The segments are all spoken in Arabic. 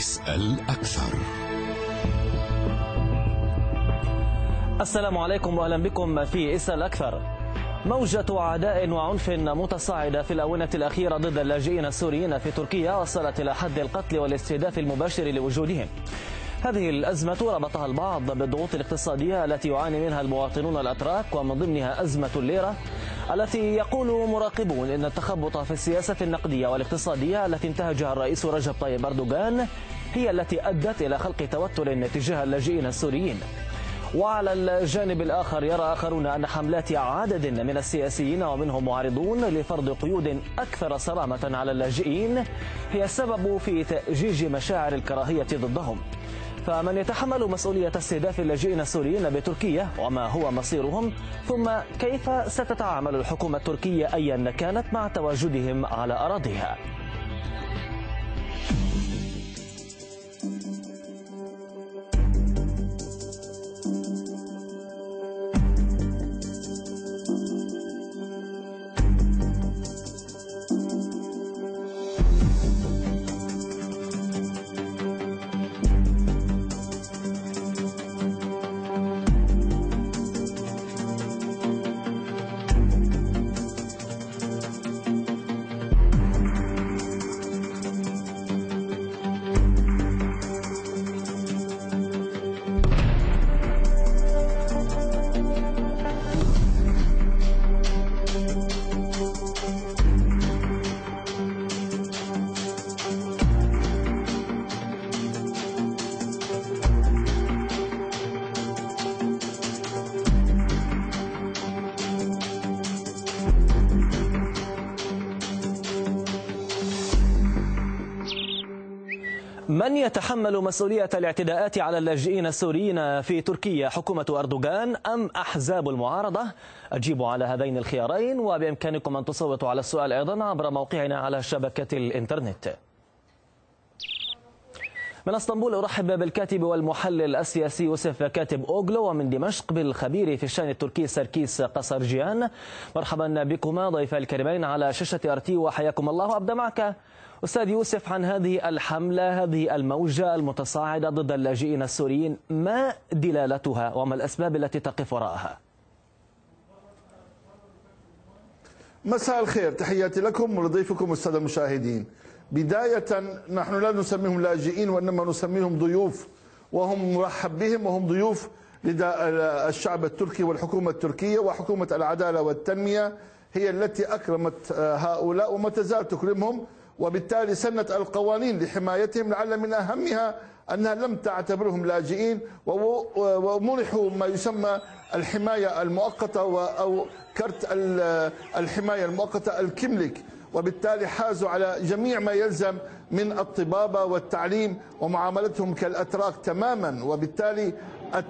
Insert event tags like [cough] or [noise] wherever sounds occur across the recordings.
اسأل أكثر السلام عليكم وأهلا بكم في اسال أكثر. موجة عداء وعنف متصاعدة في الآونة الأخيرة ضد اللاجئين السوريين في تركيا وصلت إلى حد القتل والاستهداف المباشر لوجودهم. هذه الأزمة ربطها البعض بالضغوط الاقتصادية التي يعاني منها المواطنون الأتراك ومن ضمنها أزمة الليرة التي يقول مراقبون إن التخبط في السياسة النقدية والاقتصادية التي انتهجها الرئيس رجب طيب أردوغان هي التي أدت إلى خلق توتر تجاه اللاجئين السوريين. وعلى الجانب الآخر يرى آخرون أن حملات عدد من السياسيين ومنهم معارضون لفرض قيود أكثر صرامة على اللاجئين هي السبب في تأجيج مشاعر الكراهية ضدهم فمن يتحمل مسؤولية استهداف اللاجئين السوريين بتركيا وما هو مصيرهم ثم كيف ستتعامل الحكومة التركية أيا كانت مع تواجدهم على أراضيها من يتحمل مسؤولية الاعتداءات على اللاجئين السوريين في تركيا؟ حكومة أردوغان أم أحزاب المعارضة؟ أجيب على هذين الخيارين وبإمكانكم أن تصوتوا على السؤال أيضا عبر موقعنا على شبكة الإنترنت. من إسطنبول أرحب بالكاتب والمحلل السياسي يوسف كاتب أوغلو ومن دمشق بالخبير في الشأن التركي سركيس قصرجيان. مرحبا بكما ضيفا الكريمين على شاشة أرتي وحياكم الله. ابدا معك أستاذ يوسف عن هذه الحملة هذه الموجة المتصاعدة ضد اللاجئين السوريين ما دلالتها وما الأسباب التي تقف وراءها؟ مساء الخير. تحياتي لكم ولضيفكم الساده المشاهدين. بداية نحن لا نسميهم لاجئين وإنما نسميهم ضيوف وهم مرحب بهم وهم ضيوف لدى الشعب التركي والحكومة التركية وحكومة العدالة والتنمية هي التي أكرمت هؤلاء وما تزال تكرمهم. وبالتالي سنت القوانين لحمايتهم لعل من أهمها أنها لم تعتبرهم لاجئين ومنحوا ما يسمى الحماية المؤقتة أو كرت الحماية المؤقتة الكملك. وبالتالي حازوا على جميع ما يلزم من الطبابة والتعليم ومعاملتهم كالأتراك تماما. وبالتالي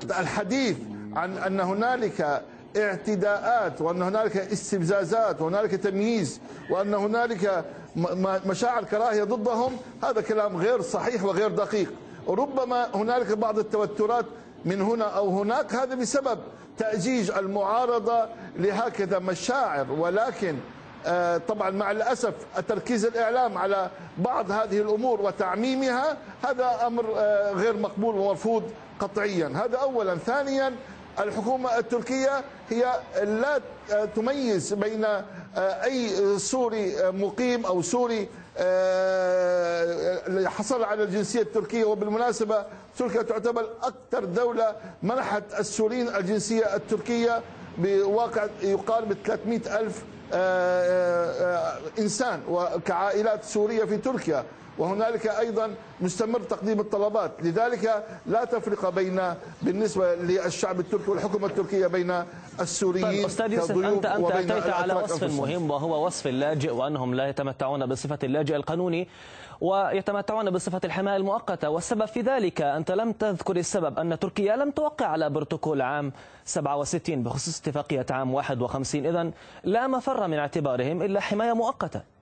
الحديث عن أن هنالك اعتداءات وأن هنالك استفزازات وهنالك تمييز وأن هنالك مشاعر كراهية ضدهم هذا كلام غير صحيح وغير دقيق. ربما هنالك بعض التوترات من هنا أو هناك هذا بسبب تأجيج المعارضة لهكذا مشاعر. ولكن طبعا مع الأسف تركيز الإعلام على بعض هذه الأمور وتعميمها هذا أمر غير مقبول ومرفوض قطعيا. هذا اولا. ثانيا الحكومة التركية هي لا تميز بين أي سوري مقيم أو سوري حصل على الجنسية التركية. وبالمناسبة تركيا تعتبر أكثر دولة منحت السوريين الجنسية التركية بواقع يقارب 300 ألف إنسان وكعائلات سورية في تركيا وهنالك أيضا مستمر تقديم الطلبات. لذلك لا تفرق بين بالنسبة للشعب التركي والحكومة التركية بين السوريين طيب أستاذ يوسف أنت, أنت أتيت على وصف مهم وهو وصف اللاجئ وأنهم لا يتمتعون بصفة اللاجئ القانوني. ويتمتعون بصفة الحماية المؤقتة. والسبب في ذلك أنت لم تذكر السبب أن تركيا لم توقع على بروتوكول عام 67 بخصوص اتفاقية عام 51 إذا لا مفر من اعتبارهم إلا حماية مؤقتة.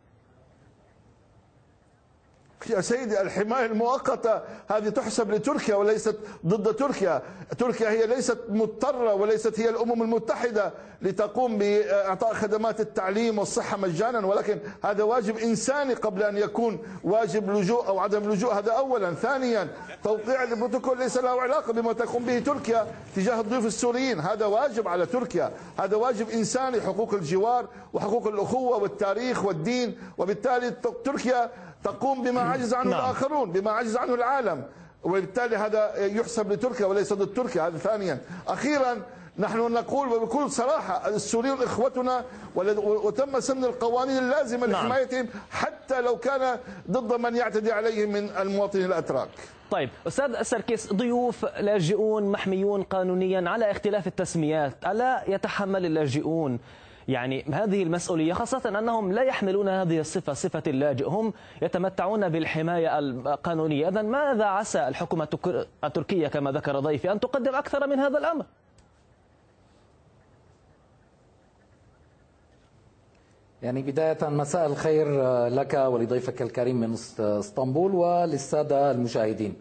يا سيدي الحماية المؤقتة هذه تحسب لتركيا وليست ضد تركيا. تركيا هي ليست مضطرة وليست هي الأمم المتحدة لتقوم بإعطاء خدمات التعليم والصحة مجانا ولكن هذا واجب إنساني قبل أن يكون واجب لجوء أو عدم لجوء. هذا أولا. ثانيا توقيع البروتوكول ليس له علاقة بما تقوم به تركيا تجاه الضيوف السوريين. هذا واجب على تركيا. هذا واجب إنساني حقوق الجوار وحقوق الأخوة والتاريخ والدين وبالتالي تركيا تقوم بما عجز عنه نعم. الآخرون بما عجز عنه العالم وبالتالي هذا يحسب لتركيا وليس ضد تركيا هذا ثانيا أخيرا نحن نقول وبكل صراحة السوريون إخوتنا وتم سن القوانين اللازمة نعم. لحمايتهم حتى لو كان ضد من يعتدي عليهم من المواطنين الأتراك طيب أستاذ سركيس ضيوف لاجئون محميون قانونيا على اختلاف التسميات ألا يتحمل اللاجئون يعني هذه المسؤولية خاصة أنهم لا يحملون هذه الصفة صفة اللاجئ. هم يتمتعون بالحماية القانونية. إذا ماذا عسى الحكومة التركية كما ذكر ضيفي أن تقدم أكثر من هذا الأمر؟ يعني بداية مساء الخير لك ولضيفك الكريم من اسطنبول وللسادة المشاهدين.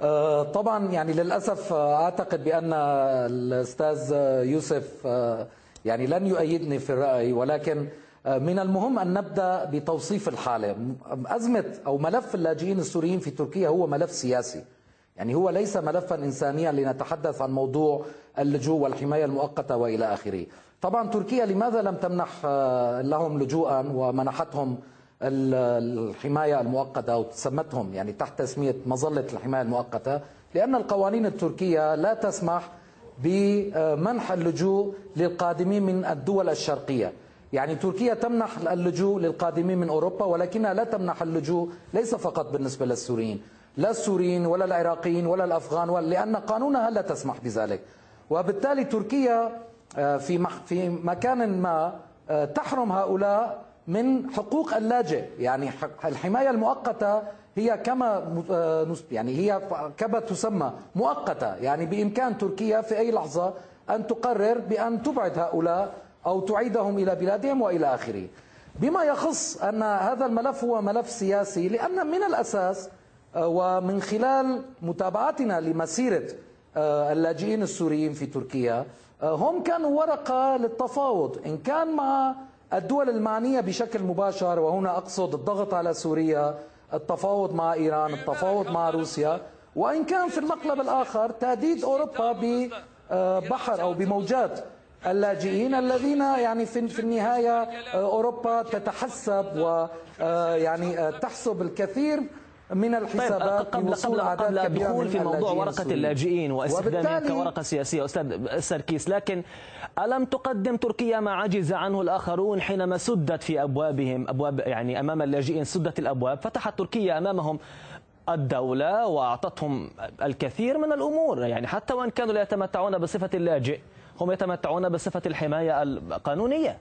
آه، طبعا يعني للأسف أعتقد بأن الأستاذ يوسف آه، يعني لن يؤيدني في الرأي ولكن آه، من المهم أن نبدأ بتوصيف الحالة. أزمة أو ملف اللاجئين السوريين في تركيا هو ملف سياسي. يعني هو ليس ملفا إنسانيا لنتحدث عن موضوع اللجوء والحماية المؤقتة وإلى آخره. طبعا تركيا لماذا لم تمنح آه، لهم لجوءا ومنحتهم الحماية المؤقتة أو سمتهم يعني تحت تسمية مظلة الحماية المؤقتة؟ لأن القوانين التركية لا تسمح بمنح اللجوء للقادمين من الدول الشرقية. يعني تركيا تمنح اللجوء للقادمين من أوروبا ولكنها لا تمنح اللجوء ليس فقط بالنسبة للسوريين لا السوريين ولا العراقيين ولا الأفغان لأن قانونها لا تسمح بذلك. وبالتالي تركيا آه، في في مكان ما آه، تحرم هؤلاء من حقوق اللاجئ. يعني الحماية المؤقتة هي كما آه، يعني هي كما تسمى مؤقتة. يعني بإمكان تركيا في أي لحظة أن تقرر بأن تبعد هؤلاء أو تعيدهم إلى بلادهم وإلى آخره. بما يخص أن هذا الملف هو ملف سياسي لأن من الأساس ومن خلال متابعتنا لمسيرة اللاجئين السوريين في تركيا هم كانوا ورقة للتفاوض. إن كان مع الدول المعنية بشكل مباشر وهنا أقصد الضغط على سوريا التفاوض مع إيران التفاوض مع روسيا وإن كان في المقلب الآخر تهديد أوروبا ببحر أو بموجات. اللاجئين الذين يعني في في النهاية أوروبا تتحسب ويعني تحسب الكثير من الحسابات طيب قبل قبل قبل الدخول في موضوع ورقة اللاجئين واستخدامها كورقة سياسية أستاذ سركيس لكن ألم تقدم تركيا ما عجز عنه الآخرون حينما سدت في أبوابهم أبواب يعني أمام اللاجئين سدت الأبواب فتحت تركيا أمامهم الدولة وأعطتهم الكثير من الأمور. يعني حتى وإن كانوا لا يتمتعون بصفة اللاجئ هم يتمتعون بصفة الحماية القانونية.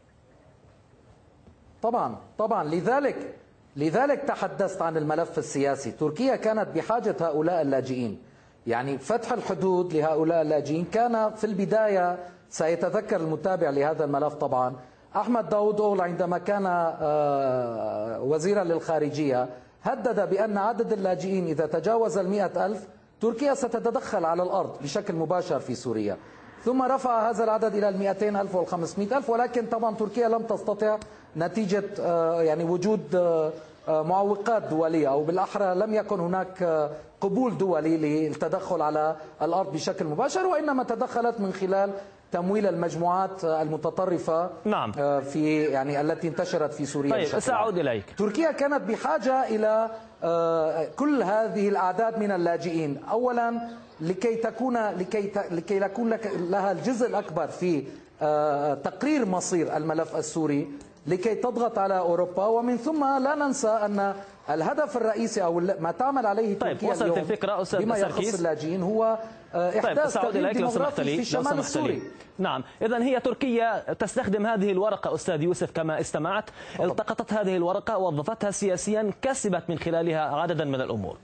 طبعا طبعا. لذلك لذلك تحدثت عن الملف السياسي. تركيا كانت بحاجة هؤلاء اللاجئين. يعني فتح الحدود لهؤلاء اللاجئين كان في البداية سيتذكر المتابع لهذا الملف طبعا أحمد داود أول عندما كان آه، وزيرا للخارجية هدد بأن عدد اللاجئين إذا تجاوز المئة ألف تركيا ستتدخل على الأرض بشكل مباشر في سوريا. ثم رفع هذا العدد إلى المئتين ألف والخمسمائة ألف ولكن طبعا تركيا لم تستطع نتيجة آه، يعني وجود آه، معوقات دولية أو بالأحرى لم يكن هناك قبول دولي للتدخل على الأرض بشكل مباشر وإنما تدخلت من خلال تمويل المجموعات المتطرفة نعم. في يعني التي انتشرت في سوريا طيب سأعود إليك. تركيا كانت بحاجة إلى آه، كل هذه الأعداد من اللاجئين. أولا لكي تكون لكي لكي يكون لها الجزء الأكبر في آه، تقرير مصير الملف السوري. لكي تضغط على أوروبا. ومن ثم لا ننسى أن الهدف الرئيسي أو ما تعمل عليه طيب تركيا وصلت اليوم الفكرة أستاذ بما يخص اللاجئين هو آه، طيب، إحداث طيب تغيير ديموغرافي في الشمال السوري نعم إذا هي تركيا تستخدم هذه الورقة أستاذ يوسف كما استمعت. التقطت هذه الورقة وظفتها سياسيا كسبت من خلالها عددا من الأمور.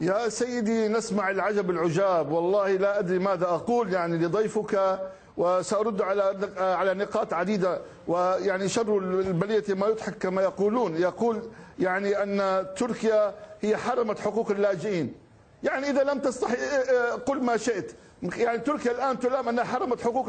يا سيدي نسمع العجب العجاب. والله لا أدري ماذا أقول يعني لضيفك وسأرد على على نقاط عديدة. ويعني شر البلية ما يضحك كما يقولون. يقول يعني أن تركيا هي حرمت حقوق اللاجئين. يعني إذا لم تستحي قل ما شئت. يعني تركيا الآن تلام أنها حرمت حقوق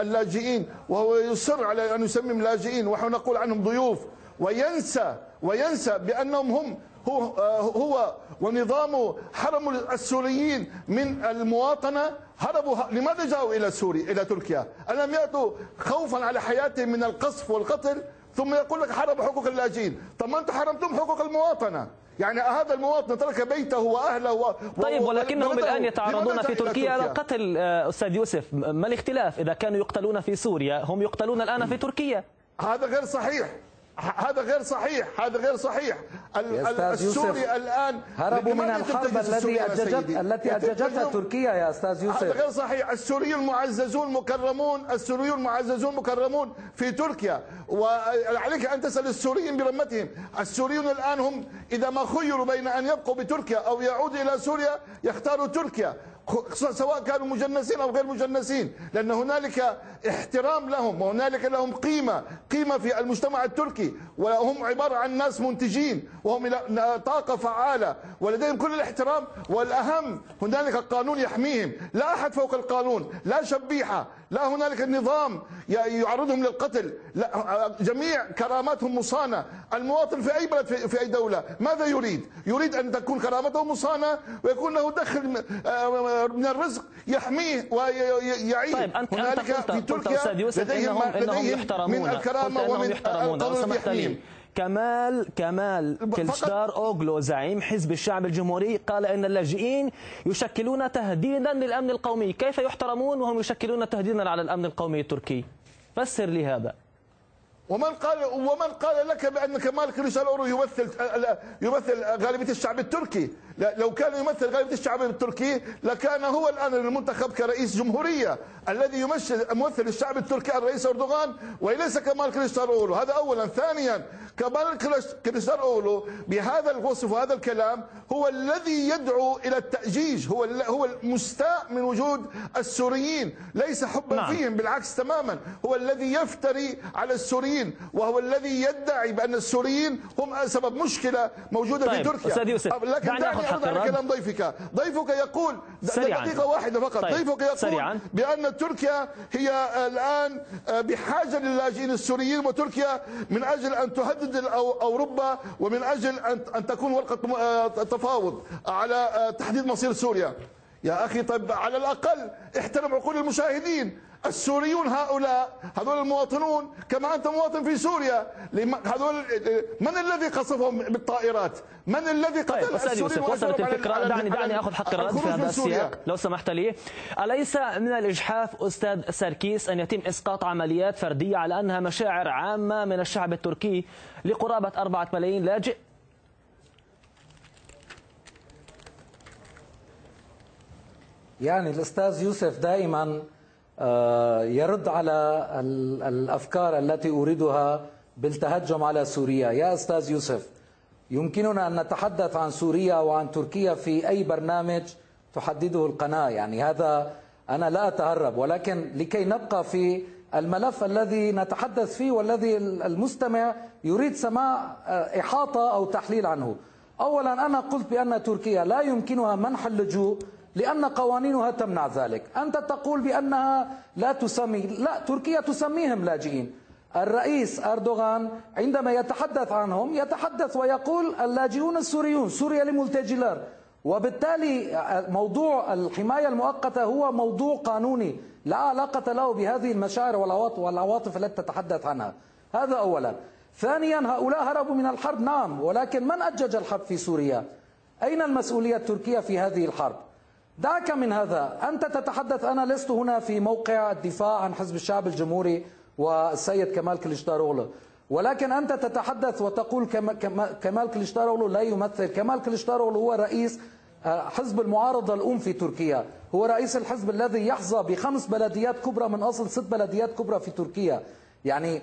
اللاجئين. وهو يصر على أن يسميهم لاجئين ونحن نقول عنهم ضيوف. وينسى وينسى بأنهم هم هو هو ونظامه حرموا السوريين من المواطنة هربوا لماذا جاءوا إلى سوريا إلى تركيا؟ ألم يأتوا خوفا على حياتهم من القصف والقتل ثم يقول لك حرموا حقوق اللاجئين، طب ما أنتم حرمتم حقوق المواطنة، يعني هذا المواطن ترك بيته وأهله و... طيب ولكنهم الآن يتعرضون في تركيا على القتل آه، أستاذ يوسف، ما الاختلاف؟ إذا كانوا يقتلون في سوريا هم يقتلون الآن في تركيا. هذا غير صحيح هذا غير صحيح هذا غير صحيح. السوري الآن هربوا من الحرب التي أججت التي اججتها تركيا يا أستاذ يوسف هذا غير صحيح. السوريون المعززون مكرمون السوريون المعززون مكرمون في تركيا. وعليك أن تسأل السوريين برمتهم. السوريون الآن هم إذا ما خيروا بين أن يبقوا بتركيا أو يعودوا إلى سوريا يختاروا تركيا. سواء كانوا مجنسين أو غير مجنسين لأن هنالك احترام لهم وهنالك لهم قيمة قيمة في المجتمع التركي. وهم عبارة عن ناس منتجين وهم طاقة فعالة ولديهم كل الاحترام والأهم. هنالك قانون يحميهم. لا أحد فوق القانون لا شبيحة لا هنالك النظام يعرضهم للقتل. لا جميع كراماتهم مصانة. المواطن في أي بلد في أي دولة ماذا يريد؟ يريد أن تكون كرامته مصانة ويكون له دخل آه، من الرزق يحميه ويعيش. طيب أنت هنالك أنت قلت, في تركيا لديهم, إنهم يحترمون من الكرامة ومن القانون يحميهم كمال كمال كلشدار أوغلو زعيم حزب الشعب الجمهوري قال إن اللاجئين يشكلون تهديدا للأمن القومي، كيف يحترمون وهم يشكلون تهديدا على الأمن القومي التركي؟ فسر لي هذا. ومن قال ومن قال لك بان كمال كلشدار يمثل يمثل غالبية الشعب التركي؟ لو كان يمثل غالبية الشعب التركي لكان هو الآن المنتخب كرئيس جمهورية الذي يمثل ممثل الشعب التركي الرئيس أردوغان وليس كمال كليشداروغلو هذا اولا ثانيا كمال كليشداروغلو بهذا الوصف وهذا الكلام هو الذي يدعو إلى التأجيج هو هو المستاء من وجود السوريين ليس حبا نعم. فيهم بالعكس تماما هو الذي يفتري على السوريين وهو الذي يدعي بأن السوريين هم سبب مشكلة موجودة طيب. في تركيا أستاذ يوسف لكن دعني أرد على كلام ضيفك ضيفك يقول دقيقه واحدة فقط طيب. ضيفك يقول سريعا. بأن تركيا هي الآن بحاجة للاجئين السوريين وتركيا من أجل أن تهدد أوروبا ومن أجل أن تكون ورقة تفاوض على تحديد مصير سوريا يا أخي طيب على الأقل احترم عقول المشاهدين السوريون هؤلاء هذول المواطنون كما أنت مواطن في سوريا هذول من الذي قصفهم بالطائرات؟ من الذي قتل طيب يوسف وصلت الفكرة. دعني دعني آخذ حق الرد في هذا السياق لو سمحت لي. أليس من الإجحاف أستاذ سركيس أن يتم إسقاط عمليات فردية على أنها مشاعر عامة من الشعب التركي لقرابة أربعة ملايين لاجئ؟ يعني الأستاذ يوسف دائما يرد على الأفكار التي أريدها بالتهجم على سوريا. يا أستاذ يوسف يمكننا أن نتحدث عن سوريا وعن تركيا في أي برنامج تحدده القناة؟ يعني هذا أنا لا أتهرب ولكن لكي نبقى في الملف الذي نتحدث فيه والذي المستمع يريد سماع آه، إحاطة أو تحليل عنه. أولا أنا قلت بأن تركيا لا يمكنها منح اللجوء لأن قوانينها تمنع ذلك. أنت تقول بأنها لا تسمي لا تركيا تسميهم لاجئين. الرئيس أردوغان عندما يتحدث عنهم يتحدث ويقول اللاجئون السوريون سوريا لملتجلار وبالتالي موضوع الحماية المؤقتة هو موضوع قانوني. لا علاقة له بهذه المشاعر والعواطف التي تتحدث عنها. هذا أولا. ثانيا هؤلاء هربوا من الحرب نعم ولكن من أجج الحرب في سوريا؟ أين المسؤولية التركية في هذه الحرب؟ دعك من هذا. أنت تتحدث أنا لست هنا في موقع الدفاع عن حزب الشعب الجمهوري والسيد كمال كليشداروغلو ولكن أنت تتحدث وتقول كمال كليشداروغلو لا يمثل. كمال كليشداروغلو هو رئيس آه، حزب المعارضة الأم في تركيا. هو رئيس الحزب الذي يحظى بخمس بلديات كبرى من أصل ست بلديات كبرى في تركيا. يعني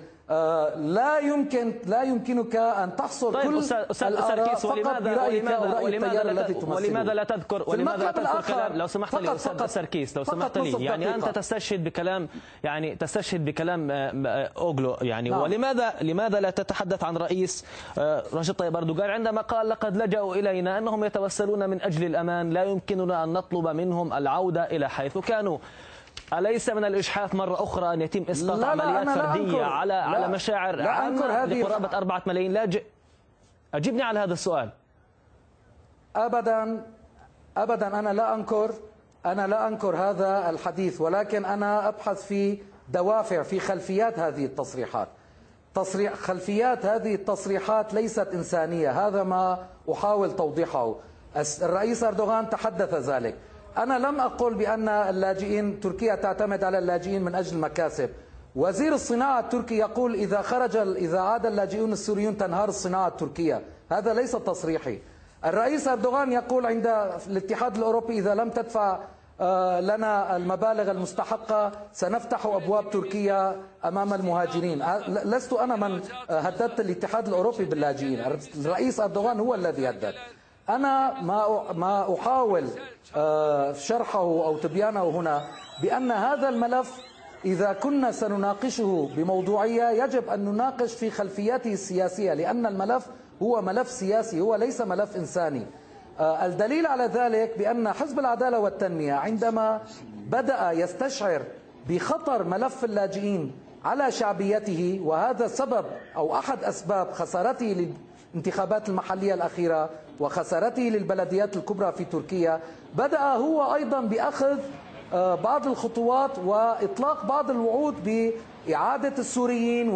لا يمكن لا يمكنك أن تحصر طيب كل أستاذ الآراء سركيس فقط ولماذا برأيك ولماذا أو رأي ولماذا لا تمثله؟ ولماذا لا تذكر؟ ولماذا لا تذكر كلام؟ لو سمحت لي أستاذ سركيس لو سمحت لي. يعني أنت. تستشهد بكلام يعني تستشهد بكلام آه، آه، أوغلو يعني نعم. ولماذا لماذا لا تتحدث عن رئيس آه، رجب طيب أردوغان عندما قال لقد لجأوا إلينا أنهم يتوسلون من أجل الأمان لا يمكننا أن نطلب منهم العودة إلى حيث كانوا. أليس من الإجحاف مرة أخرى أن يتم إسقاط لا، لا، عمليات أنا لا فردية أنكر. على لا. على مشاعر لا أنكر عامة هذه- لقرابة أربعة ملايين لاجئ أجبني على هذا السؤال ابدا ابدا أنا لا أنكر أنا لا أنكر هذا الحديث ولكن أنا أبحث في دوافع في خلفيات هذه التصريحات تصريح خلفيات هذه التصريحات ليست إنسانية هذا ما أحاول توضيحه الرئيس أردوغان تحدث ذلك أنا لم أقل بأن اللاجئين تركيا تعتمد على اللاجئين من أجل المكاسب. وزير الصناعة التركي يقول إذا خرج إذا عاد اللاجئون السوريون تنهار الصناعة التركية. هذا ليس تصريحي. الرئيس أردوغان يقول عند الاتحاد الأوروبي إذا لم تدفع آه، لنا المبالغ المستحقة سنفتح أبواب تركيا أمام المهاجرين. آه، لست أنا من آه، هددت الاتحاد الأوروبي باللاجئين. الرئيس أردوغان هو الذي هدد. أنا ما ما أحاول آه، شرحه أو تبيانه هنا بأن هذا الملف إذا كنا سنناقشه بموضوعية يجب أن نناقش في خلفياته السياسية لأن الملف هو ملف سياسي هو ليس ملف إنساني. آه، الدليل على ذلك بأن حزب العدالة والتنمية عندما بدأ يستشعر بخطر ملف اللاجئين على شعبيته وهذا سبب أو أحد أسباب خسارته للانتخابات المحلية الأخيرة وخسارته للبلديات الكبرى في تركيا بدأ هو أيضا بأخذ آه، بعض الخطوات وإطلاق بعض الوعود بإعادة السوريين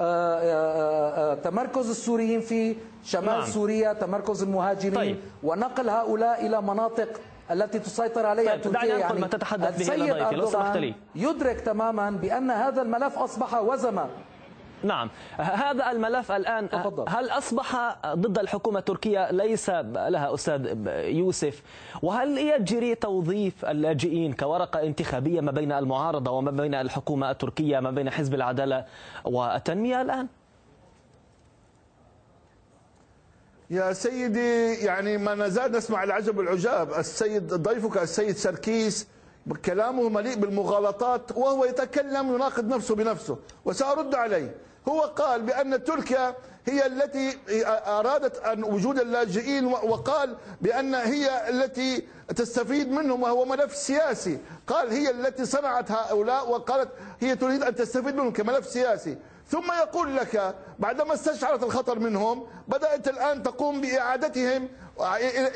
وتمركز السوريين في شمال نعم. سوريا تمركز المهاجرين طيب. ونقل هؤلاء إلى مناطق التي تسيطر عليها طيب، تركيا دعني أنقل ما تتحدث به السيد. أردوغان يدرك تماما بأن هذا الملف أصبح وزمة نعم. هذا الملف الآن تفضل. هل أصبح ضد الحكومة التركية؟ ليس لها أستاذ يوسف. وهل يجري توظيف اللاجئين كورقة انتخابية ما بين المعارضة وما بين الحكومة التركية ما بين حزب العدالة والتنمية الآن؟ يا سيدي يعني ما نزال نسمع العجب والعجاب. السيد ضيفك السيد سركيس كلامه مليء بالمغالطات وهو يتكلم يناقض نفسه بنفسه وسأرد عليه. هو قال بأن تركيا هي التي أرادت أن وجود اللاجئين وقال بأن هي التي تستفيد منهم وهو ملف سياسي. قال هي التي صنعت هؤلاء وقالت هي تريد أن تستفيد منهم كملف سياسي. ثم يقول لك بعدما استشعرت الخطر منهم بدأت الآن تقوم بإعادتهم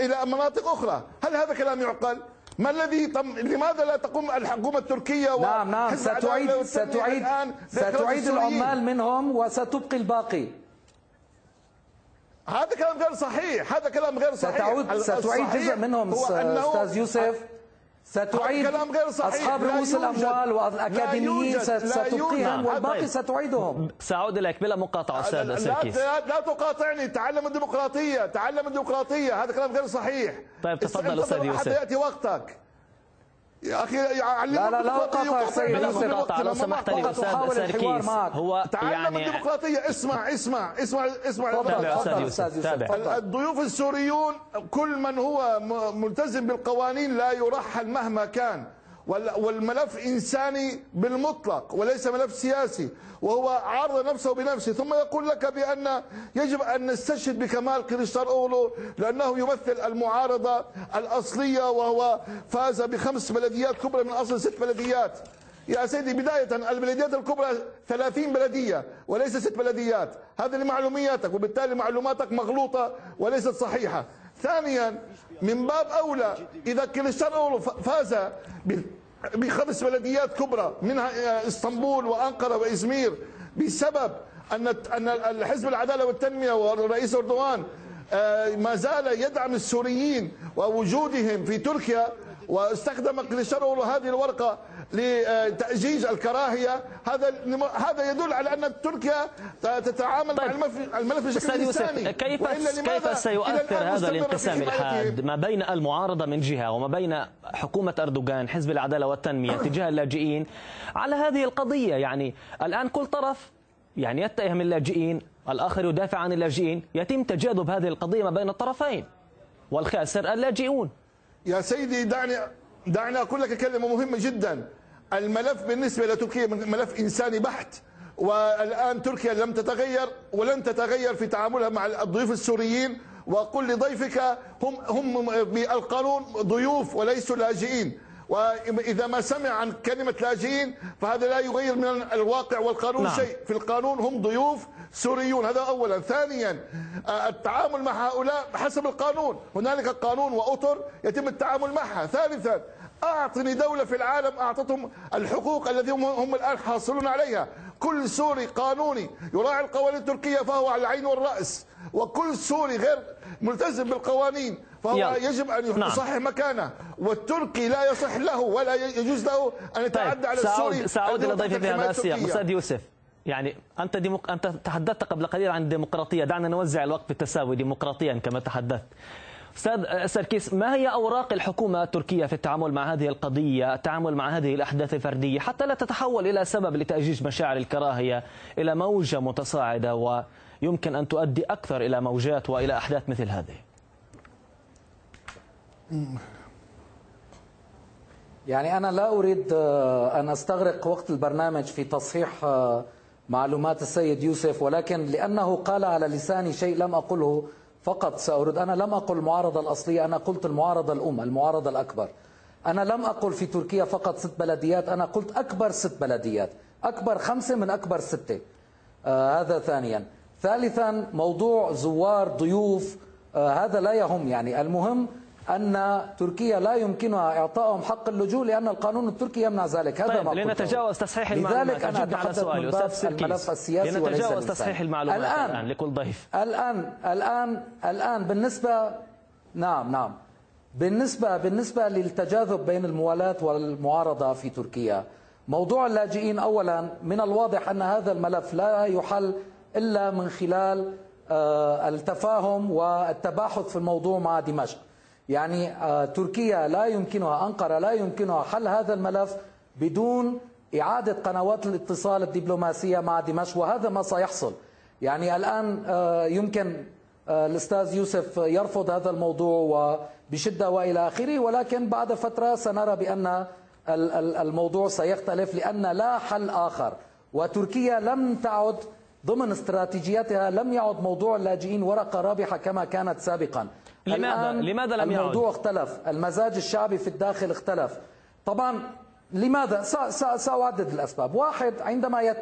إلى مناطق أخرى. هل هذا كلام يعقل؟ ما الذي طم... لماذا لا تقوم الحكومة التركية نعم نعم. العدالة ستعيد ستعيد ستعيد؟ العمال منهم وستبقي الباقي. هذا كلام غير صحيح. هذا كلام غير صحيح. ستعود ستعيد جزء منهم أستاذ يوسف. ستعيد كلام غير صحيح. أصحاب لا رؤوس. ست- لا ستبقيهم. والباقي طيب. ستعيدهم سأعود إليك بلا مقاطعة أستاذ لا, سركيس لا, لا تقاطعني تعلم الديمقراطية تعلم الديمقراطية هذا كلام غير صحيح طيب، تفضل أستاذ يوسف. حتى يأتي وقتك يا أخي علمك لا، لا، لا وقف سيد يوسف. لو سمحت لي الحوار سركيس. هو تعلم يعني الديمقراطية اسمع اسمع اسمع اسمع تابع تفضل، يوسف،. الضيوف السوريون كل من هو ملتزم بالقوانين لا يرحل مهما كان والملف إنساني بالمطلق وليس ملف سياسي وهو عارض نفسه بنفسه. ثم يقول لك بأن يجب أن نستشهد بكمال كريستار أولو لأنه يمثل المعارضة الأصلية وهو فاز بخمس بلديات كبرى من أصل ست بلديات. يا سيدي بداية البلديات الكبرى 30 بلدية وليس ست بلديات. هذه لمعلومياتك وبالتالي معلوماتك مغلوطة وليست صحيحة. ثانيا من باب أولى إذا كريستيانو فاز بخمس بلديات كبرى منها إسطنبول وأنقرة وإزمير بسبب أن أن الحزب العدالة والتنمية والرئيس أردوغان آه، ما زال يدعم السوريين ووجودهم في تركيا واستخدم كليشرو هذه الورقة لتأجيج الكراهية. هذا هذا يدل على أن تركيا تتعامل طيب. مع الملف بشكل إنساني. كيف كيف سيؤثر هذا الانقسام؟ الحاد ما بين المعارضة من جهة وما بين حكومة أردوغان حزب العدالة والتنمية [coughs] تجاه اللاجئين؟ على هذه القضية يعني الآن كل طرف يعني يتهم اللاجئين الآخر يدافع عن اللاجئين يتم تجاذب هذه القضية ما بين الطرفين. والخاسر اللاجئون. يا سيدي دعني دعني أقول لك كلمة مهمة جدا. الملف بالنسبة لتركيا ملف إنساني بحت والآن تركيا لم تتغير ولن تتغير في تعاملها مع الضيوف السوريين. وأقول لضيفك هم هم بألقانون ضيوف وليسوا لاجئين. واذا ما سمع عن كلمة لاجئين فهذا لا يغير من الواقع والقانون نعم. شيء. في القانون هم ضيوف سوريون. هذا اولا. ثانيا آه، التعامل مع هؤلاء حسب القانون. هنالك قانون وأطر يتم التعامل معها. ثالثا أعطني دولة في العالم أعطتهم الحقوق التي هم, هم الآن حاصلون عليها. كل سوري قانوني يراعي القوانين التركية فهو على العين والرأس. وكل سوري غير ملتزم بالقوانين فهو يلا. يجب أن نعم. يصحح مكانه والتركي لا يصح له ولا يجوز له أن يتعدى طيب على سأعود السوري سأعود إلى ضيفي في هذا السياق. أستاذ يوسف يعني أنت ديمق... أنت تحدثت قبل قليل عن الديمقراطية دعنا نوزع الوقت بالتساوي ديمقراطيا كما تحدثت أستاذ سركيس ما هي أوراق الحكومة التركية في التعامل مع هذه القضية التعامل مع هذه الأحداث الفردية حتى لا تتحول إلى سبب لتأجيج مشاعر الكراهية إلى موجة متصاعدة ويمكن أن تؤدي أكثر إلى موجات وإلى أحداث مثل هذه يعني أنا لا أريد آه، أن أستغرق وقت البرنامج في تصحيح آه، معلومات السيد يوسف ولكن لأنه قال على لساني شيء لم أقله فقط سأريد أنا لم أقل المعارضة الأصلية أنا قلت المعارضة الأم المعارضة الأكبر. أنا لم أقل في تركيا فقط ست بلديات أنا قلت أكبر ست بلديات. أكبر خمسة من أكبر ستة. آه هذا ثانيا. ثالثا موضوع زوار ضيوف آه هذا لا يهم. يعني المهم أن تركيا لا يمكنها إعطائهم حق اللجوء لأن القانون التركي يمنع ذلك. هذا طيب ما. لنتجاوز تصحيح المعلومات. لذلك أنا على سؤالي. أستاذ الملف السياسي وليس لنتجاوز الإنساني. تصحيح المعلومات الآن. الآن لكل ضيف. الآن الآن الآن بالنسبة نعم نعم. بالنسبة بالنسبة للتجاذب بين الموالاة والمعارضة في تركيا موضوع اللاجئين أولا من الواضح أن هذا الملف لا يحل إلا من خلال آه، التفاهم والتباحث في الموضوع مع دمشق. يعني آه، تركيا لا يمكنها أنقرة لا يمكنها حل هذا الملف بدون إعادة قنوات الاتصال الدبلوماسية مع دمشق وهذا ما سيحصل. يعني الآن آه، يمكن آه، الأستاذ يوسف يرفض هذا الموضوع وبشدة وإلى آخره ولكن بعد فترة سنرى بأن ال- ال- الموضوع سيختلف لأن لا حل آخر. وتركيا لم تعد ضمن استراتيجيتها لم يعد موضوع اللاجئين ورقة رابحة كما كانت سابقا. لماذا؟ لماذا لم يعد؟ الموضوع اختلف. المزاج الشعبي في الداخل اختلف. طبعا لماذا؟ سأعدد الأسباب. واحد عندما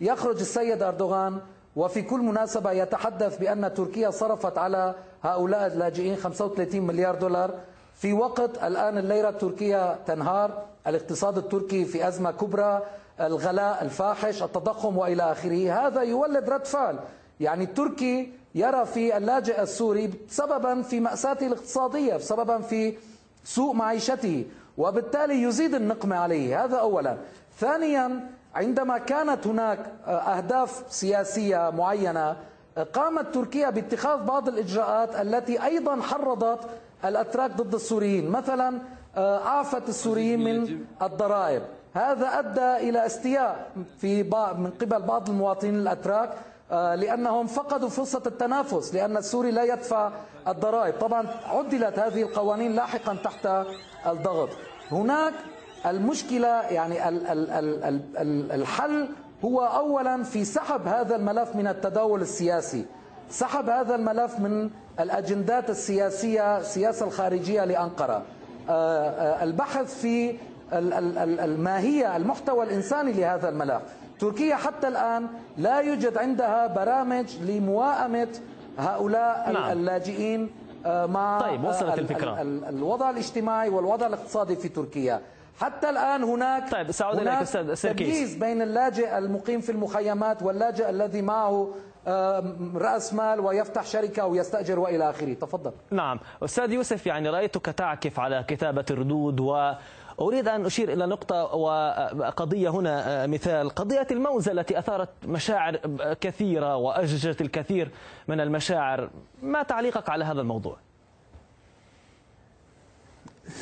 يخرج السيد أردوغان وفي كل مناسبة يتحدث بأن تركيا صرفت على هؤلاء اللاجئين 35 مليار دولار. في وقت الآن الليرة التركية تنهار. الاقتصاد التركي في أزمة كبرى. الغلاء الفاحش التضخم وإلى آخره. هذا يولد رد فعل يعني التركي يرى في اللاجئ السوري سببا في مأساته الاقتصادية سببا في سوء معيشته وبالتالي يزيد النقمة عليه. هذا أولا. ثانيا عندما كانت هناك أهداف سياسية معينة قامت تركيا باتخاذ بعض الإجراءات التي أيضا حرضت الأتراك ضد السوريين. مثلا أعفت السوريين من الضرائب. هذا أدى إلى استياء في من قبل بعض المواطنين الأتراك. آه، لأنهم فقدوا فرصة التنافس لأن السوري لا يدفع الضرائب. طبعا عدلت هذه القوانين لاحقا تحت الضغط. هناك المشكلة يعني ال- ال- ال- ال- ال- الحل هو أولا في سحب هذا الملف من التداول السياسي. سحب هذا الملف من الأجندات السياسية السياسة الخارجية لأنقرة. آه، آه، البحث في ال- ال- ال- الماهية المحتوى الإنساني لهذا الملف. تركيا حتى الآن لا يوجد عندها برامج لمواءمة هؤلاء نعم. اللاجئين آه، مع طيب، وصلت آه، ال- الفكرة. ال- ال- الوضع الاجتماعي والوضع الاقتصادي في تركيا حتى الآن هناك طيب، سأعود إليك أستاذ. تمييز بين اللاجئ المقيم في المخيمات واللاجئ الذي معه رأس مال ويفتح شركة أو يستأجر وإلى آخره تفضل نعم أستاذ يوسف يعني رأيتك تعكف على كتابة الردود وأريد أن أشير إلى نقطة وقضية هنا آه، مثال. قضية الموزة التي أثارت مشاعر كثيرة وأججت الكثير من المشاعر. ما تعليقك على هذا الموضوع؟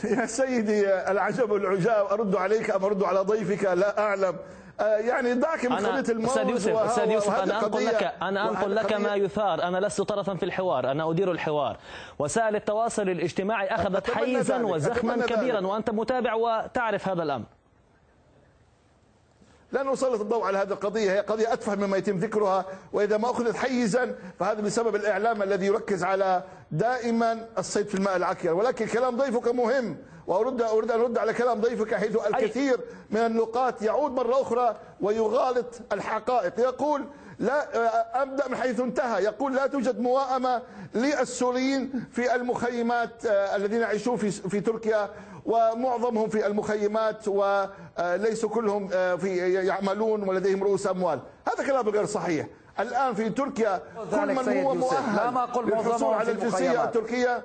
يا سيدي العجب العجاب أرد عليك أم أرد على ضيفك؟ لا أعلم. يعني دعك من قضية الموز أستاذ يوسف أستاذ يوسف أنقل قضية- لك أنا أنقل وهذه لك ما يثار. أنا لست طرفا في الحوار أنا أدير الحوار. وسائل التواصل الاجتماعي أخذت أتمنى حيزا وزخما كبيرا ذلك. وأنت متابع وتعرف هذا الأمر. لن أسلط الضوء على هذه القضية. هي قضية أتفه مما يتم ذكرها وإذا ما أخذت حيزا فهذا بسبب الإعلام الذي يركز على دائما الصيد في الماء العكر ولكن كلام ضيفك مهم. وأرد أريد أن أرد على كلام ضيفك حيث الكثير من النقاط يعود مرة أخرى ويغالط الحقائق يقول لا أبدأ من حيث انتهى يقول لا توجد موائمة للسوريين في المخيمات آه، الذين يعيشون في في تركيا ومعظمهم في المخيمات كلهم آه، في يعملون ولديهم رؤوس أموال، هذا كلام غير صحيح. الآن في تركيا كل من هو. مؤهل لا ما أقول معظمهم للحصول على الجنسية. التركية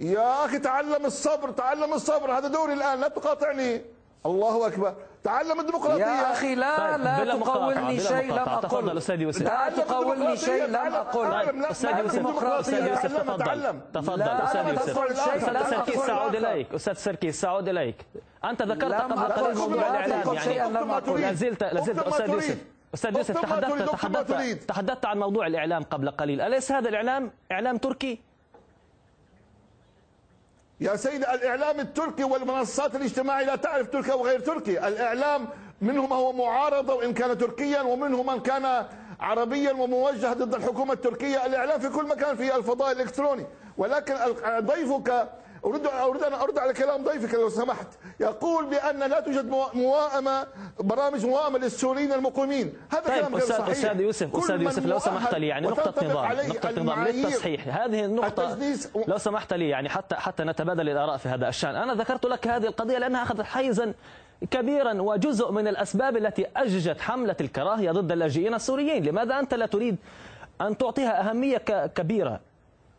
يا أخي تعلم الصبر تعلم الصبر هذا دوري الآن لا تقاطعني الله أكبر تعلم الديمقراطية يا أخي لا طيب، لا تقولني شيء لم. أقل تفضل أستاذ يوسف. لا تقولني شيء لم الديمقراطية. أقل لا، أستاذ يوسف الديمقراطية. تفضل تعلم. تفضل لا، أستاذ لا يوسف أستاذ لا سركيس سأعود. إليك أستاذ سركيس سأعود إليك أنت ذكرت قبل قليل موضوع لا الإعلام يعني لا زلت لا زلت أستاذ. يوسف أستاذ يوسف تحدثت تحدثت. تحدثت عن موضوع الإعلام قبل قليل أليس هذا الإعلام إعلام تركي؟ يا سيدي الإعلام التركي والمنصات الاجتماعية لا تعرف تركيا وغير تركي الإعلام منه ما هو معارضة وإن كان تركيا ومنه من كان عربيا وموجه ضد الحكومة التركية. الإعلام في كل مكان في الفضاء الإلكتروني. ولكن ضيفك أريد أريد أن أرد على كلام ضيفك لو سمحت. يقول بأن لا توجد موا- موائمة برامج موائمة للسوريين المقيمين. هذا كلام طيب غير أستاذ صحيح. أستاذ يوسف من يوسف لو سمحت لي يعني نقطة وتنطبق نظام نقطة نظام للتصحيح. هذه النقطة التجنيس لو سمحت لي يعني حتى حتى نتبادل الآراء في هذا الشأن. أنا ذكرت لك هذه القضية لأنها أخذت حيزا كبيرا وجزء من الأسباب التي أججت حملة الكراهية ضد اللاجئين السوريين. لماذا أنت لا تريد أن تعطيها أهمية ك- كبيرة؟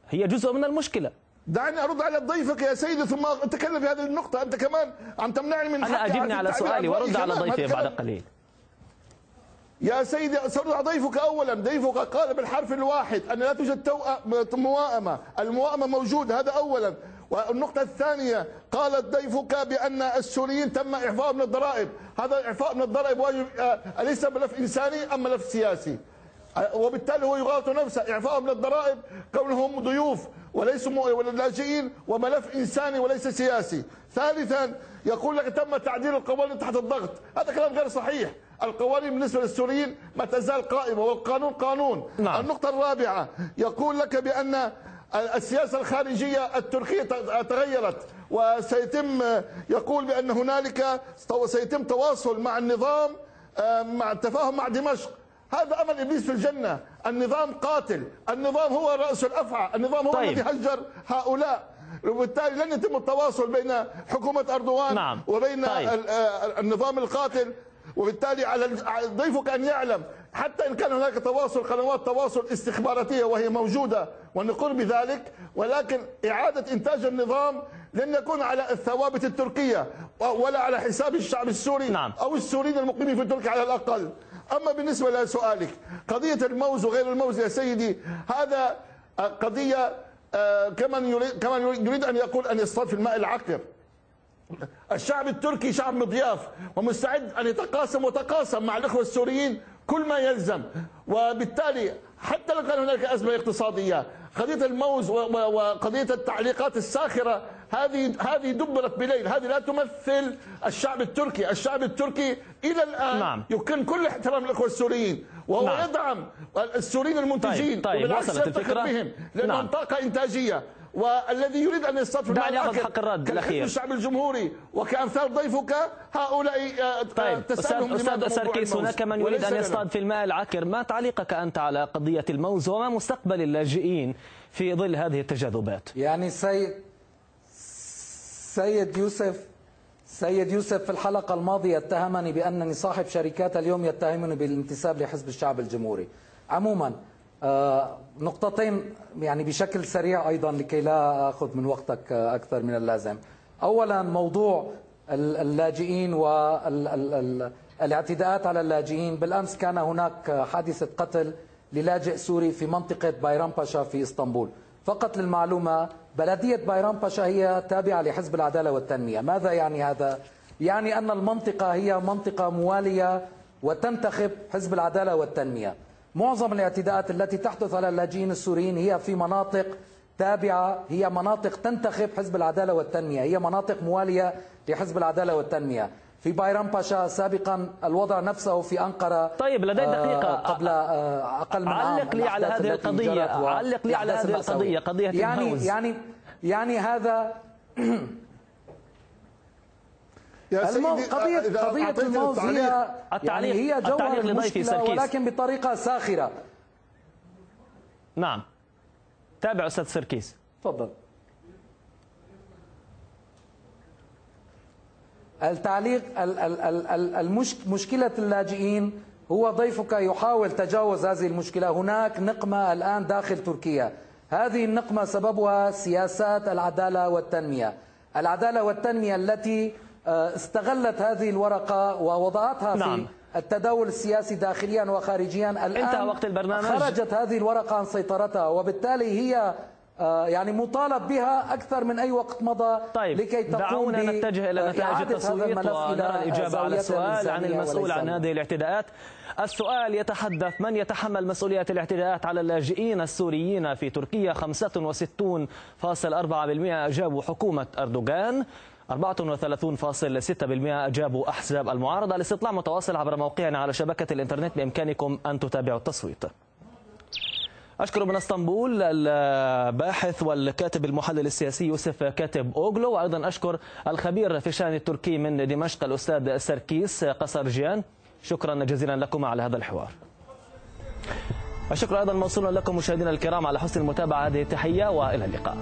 هي جزء من المشكلة. دعني أرد على ضيفك يا سيدي ثم أتكلم في هذه النقطة. أنت كمان عم تمنعني من أنا حقي أجبني على سؤالي ورد على. ضيفي بعد قليل. يا سيدي سأرد على ضيفك اولا. ضيفك قال بالحرف الواحد أن لا توجد موائمه الموائمه موجوده هذا اولا. والنقطة الثانية قالت ضيفك بأن السوريين تم إعفاء من الضرائب. هذا الإعفاء من الضرائب واجب آه، أليس ملف إنساني أم ملف سياسي؟ وبالتالي هو يغالط نفسه إعفاء من الضرائب كونهم ضيوف وليسوا لاجئين وملف إنساني وليس سياسي. ثالثا يقول لك تم تعديل القوانين تحت الضغط. هذا كلام غير صحيح. القوانين بالنسبة للسوريين ما تزال قائمة والقانون قانون. نعم. النقطة الرابعة يقول لك بأن السياسة الخارجية التركية تغيرت وسيتم يقول بأن هنالك سيتم تواصل مع النظام آه، مع التفاهم مع دمشق. هذا أمل إبليس في الجنة النظام قاتل النظام هو رأس الأفعى النظام هو طيب. الذي هجر هؤلاء وبالتالي لن يتم التواصل بين حكومة أردوغان نعم. وبين طيب. ال- النظام القاتل وبالتالي على على ضيفك ان يعلم حتى إن كان هناك تواصل قنوات تواصل استخباراتية وهي موجودة ونقر بذلك ولكن إعادة إنتاج النظام لن يكون على الثوابت التركية ولا على حساب الشعب السوري نعم. أو السوريين المقيمين في تركيا على الأقل أما بالنسبة لسؤالك قضية الموز وغير الموز يا سيدي هذا آه، قضية آه، كمن يريد كمن يريد أن يقول أن يصطاد في الماء العكر الشعب التركي شعب مضياف ومستعد أن يتقاسم وتقاسم مع الإخوة السوريين كل ما يلزم. وبالتالي حتى لو كان هناك أزمة اقتصادية قضية الموز و- و- وقضية التعليقات الساخرة هذه هذه دبرت بليل هذه لا تمثل الشعب التركي الشعب التركي إلى الآن نعم. يمكن كل احترام الاخوه السوريين وهو نعم. يدعم السوريين المنتجين طيب، طيب، وبالعكس وصلت يفتخر الفكرة؟ بهم لأنهم نعم. طاقة إنتاجية والذي يريد أن يصطاد في دعني العكر حق الرد الأخير. الشعب الجمهوري وكأمثال ضيفك هؤلاء آه، طيب تسألهم أستاذ أستاذ سركيس؟ هناك من يريد أن. يصطاد في الماء العكر ما تعليقك أنت على قضية الموز وما مستقبل اللاجئين في ظل هذه التجاذبات يعني سيد سيد يوسف سيد يوسف في الحلقة الماضية اتهمني بأنني صاحب شركات اليوم يتهمني بالانتساب لحزب الشعب الجمهوري. عموما آه، نقطتين يعني بشكل سريع أيضا لكي لا أخذ من وقتك أكثر من اللازم. أولا موضوع اللاجئين والاعتداءات على اللاجئين. بالأمس كان هناك حادثة قتل للاجئ سوري في منطقة بايرام باشا في إسطنبول. فقط للمعلومة بلدية بايرام باشا هي تابعة لحزب العدالة والتنمية. ماذا يعني هذا؟ يعني أن المنطقة هي منطقة موالية وتنتخب حزب العدالة والتنمية. معظم الاعتداءات التي تحدث على اللاجئين السوريين هي في مناطق تابعة هي مناطق تنتخب حزب العدالة والتنمية. هي مناطق موالية لحزب العدالة والتنمية. في بايرام باشا سابقا الوضع نفسه في أنقرة طيب لدي آه، دقيقة. قبل آه، أقل من عام علق لي على هذه القضية. علق لي على هذه القضية قضية يعني الموز. يعني يعني هذا يا سيدي قضية قضية الموز هي يعني هي جوهر المشكلة ولكن بطريقة ساخرة. نعم. تابع أستاذ سركيس. تفضل. التعليق مشكلة اللاجئين هو ضيفك يحاول تجاوز هذه المشكلة. هناك نقمة الآن داخل تركيا. هذه النقمة سببها سياسات العدالة والتنمية. العدالة والتنمية التي آه، استغلت هذه الورقة ووضعتها نعم. في التداول السياسي داخليا وخارجيا. الآن انتهى وقت البرنامج. خرجت هذه الورقة عن سيطرتها وبالتالي هي يعني مطالب بها أكثر من أي وقت مضى طيب لكي تقوم دعونا نتجه إلى نتائج التصويت ونرى الإجابة على السؤال عن المسؤول عن هذه الاعتداءات. السؤال يتحدث من يتحمل مسؤولية الاعتداءات على اللاجئين السوريين في تركيا؟ 65.4% أجابوا حكومة أردوغان. 34.6% أجابوا أحزاب المعارضة. الاستطلاع متواصل عبر موقعنا على شبكة الإنترنت بإمكانكم أن تتابعوا التصويت. أشكر من إسطنبول الباحث والكاتب المحلل السياسي يوسف كاتب أوغلو وأيضا أشكر الخبير في الشأن التركي من دمشق الأستاذ سركيس قصرجيان. شكرا جزيلا لكم على هذا الحوار. الشكر أيضا موصول لكم مشاهدينا الكرام على حسن المتابعة هذه التحية وإلى اللقاء.